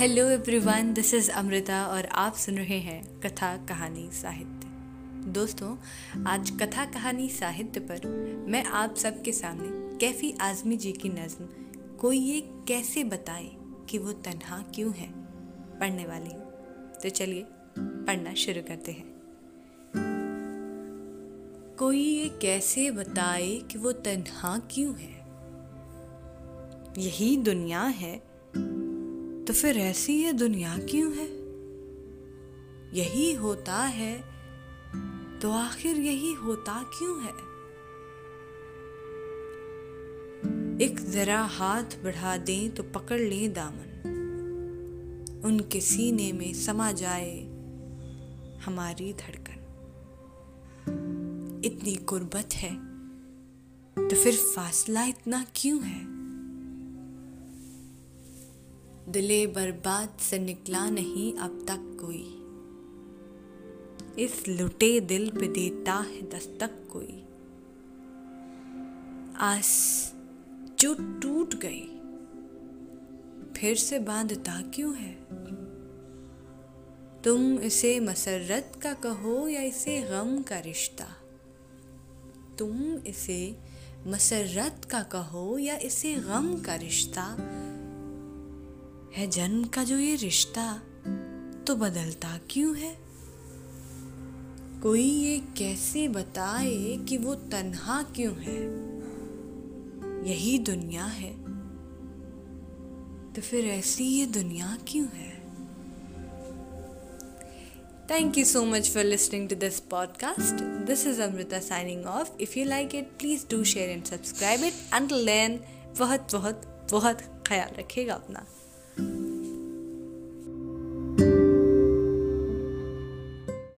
Hello everyone this is Amrita और आप सुन रहे हैं कथा कहानी साहित्य। दोस्तों, आज कथा कहानी साहित्य पर मैं आप सबके सामने कैफी आजमी जी की नज्म कोई ये कैसे बताए कि वो तन्हा क्यों है? पढ़ने वाली हूँ। तो चलिए, पढ़ना शुरू करते हैं। कोई ये कैसे बताए कि वो तन्हा क्यों है? यही दुनिया है तो फिर ऐसी ये दुनिया क्यों है? यही होता है तो आखिर यही होता क्यों है? एक जरा हाथ बढ़ा दें तो पकड़ लें दामन। उनके सीने में समा जाए हमारी धड़कन। इतनी कुर्बत है तो फिर फासला इतना क्यों है? दिले बर्बाद से निकला नहीं अब तक कोई। इस लुटे दिल पे देता है दस्तक कोई। आस जो टूट गई फिर से बांधता क्यों है? तुम इसे मसरत का कहो या इसे गम का रिश्ता? तुम इसे मसरत का कहो या इसे गम का रिश्ता? है जन्म का जो ये रिश्ता तो बदलता क्यों है? कोई ये कैसे बताए कि वो तन्हा क्यों है? यही दुनिया है। तो फिर ऐसी ये दुनिया क्यों है? Thank you so much for listening to this podcast this is Amrita signing off if you like it please do share and subscribe it and learn बहुत बहुत बहुत ख्याल रखेगा अपना।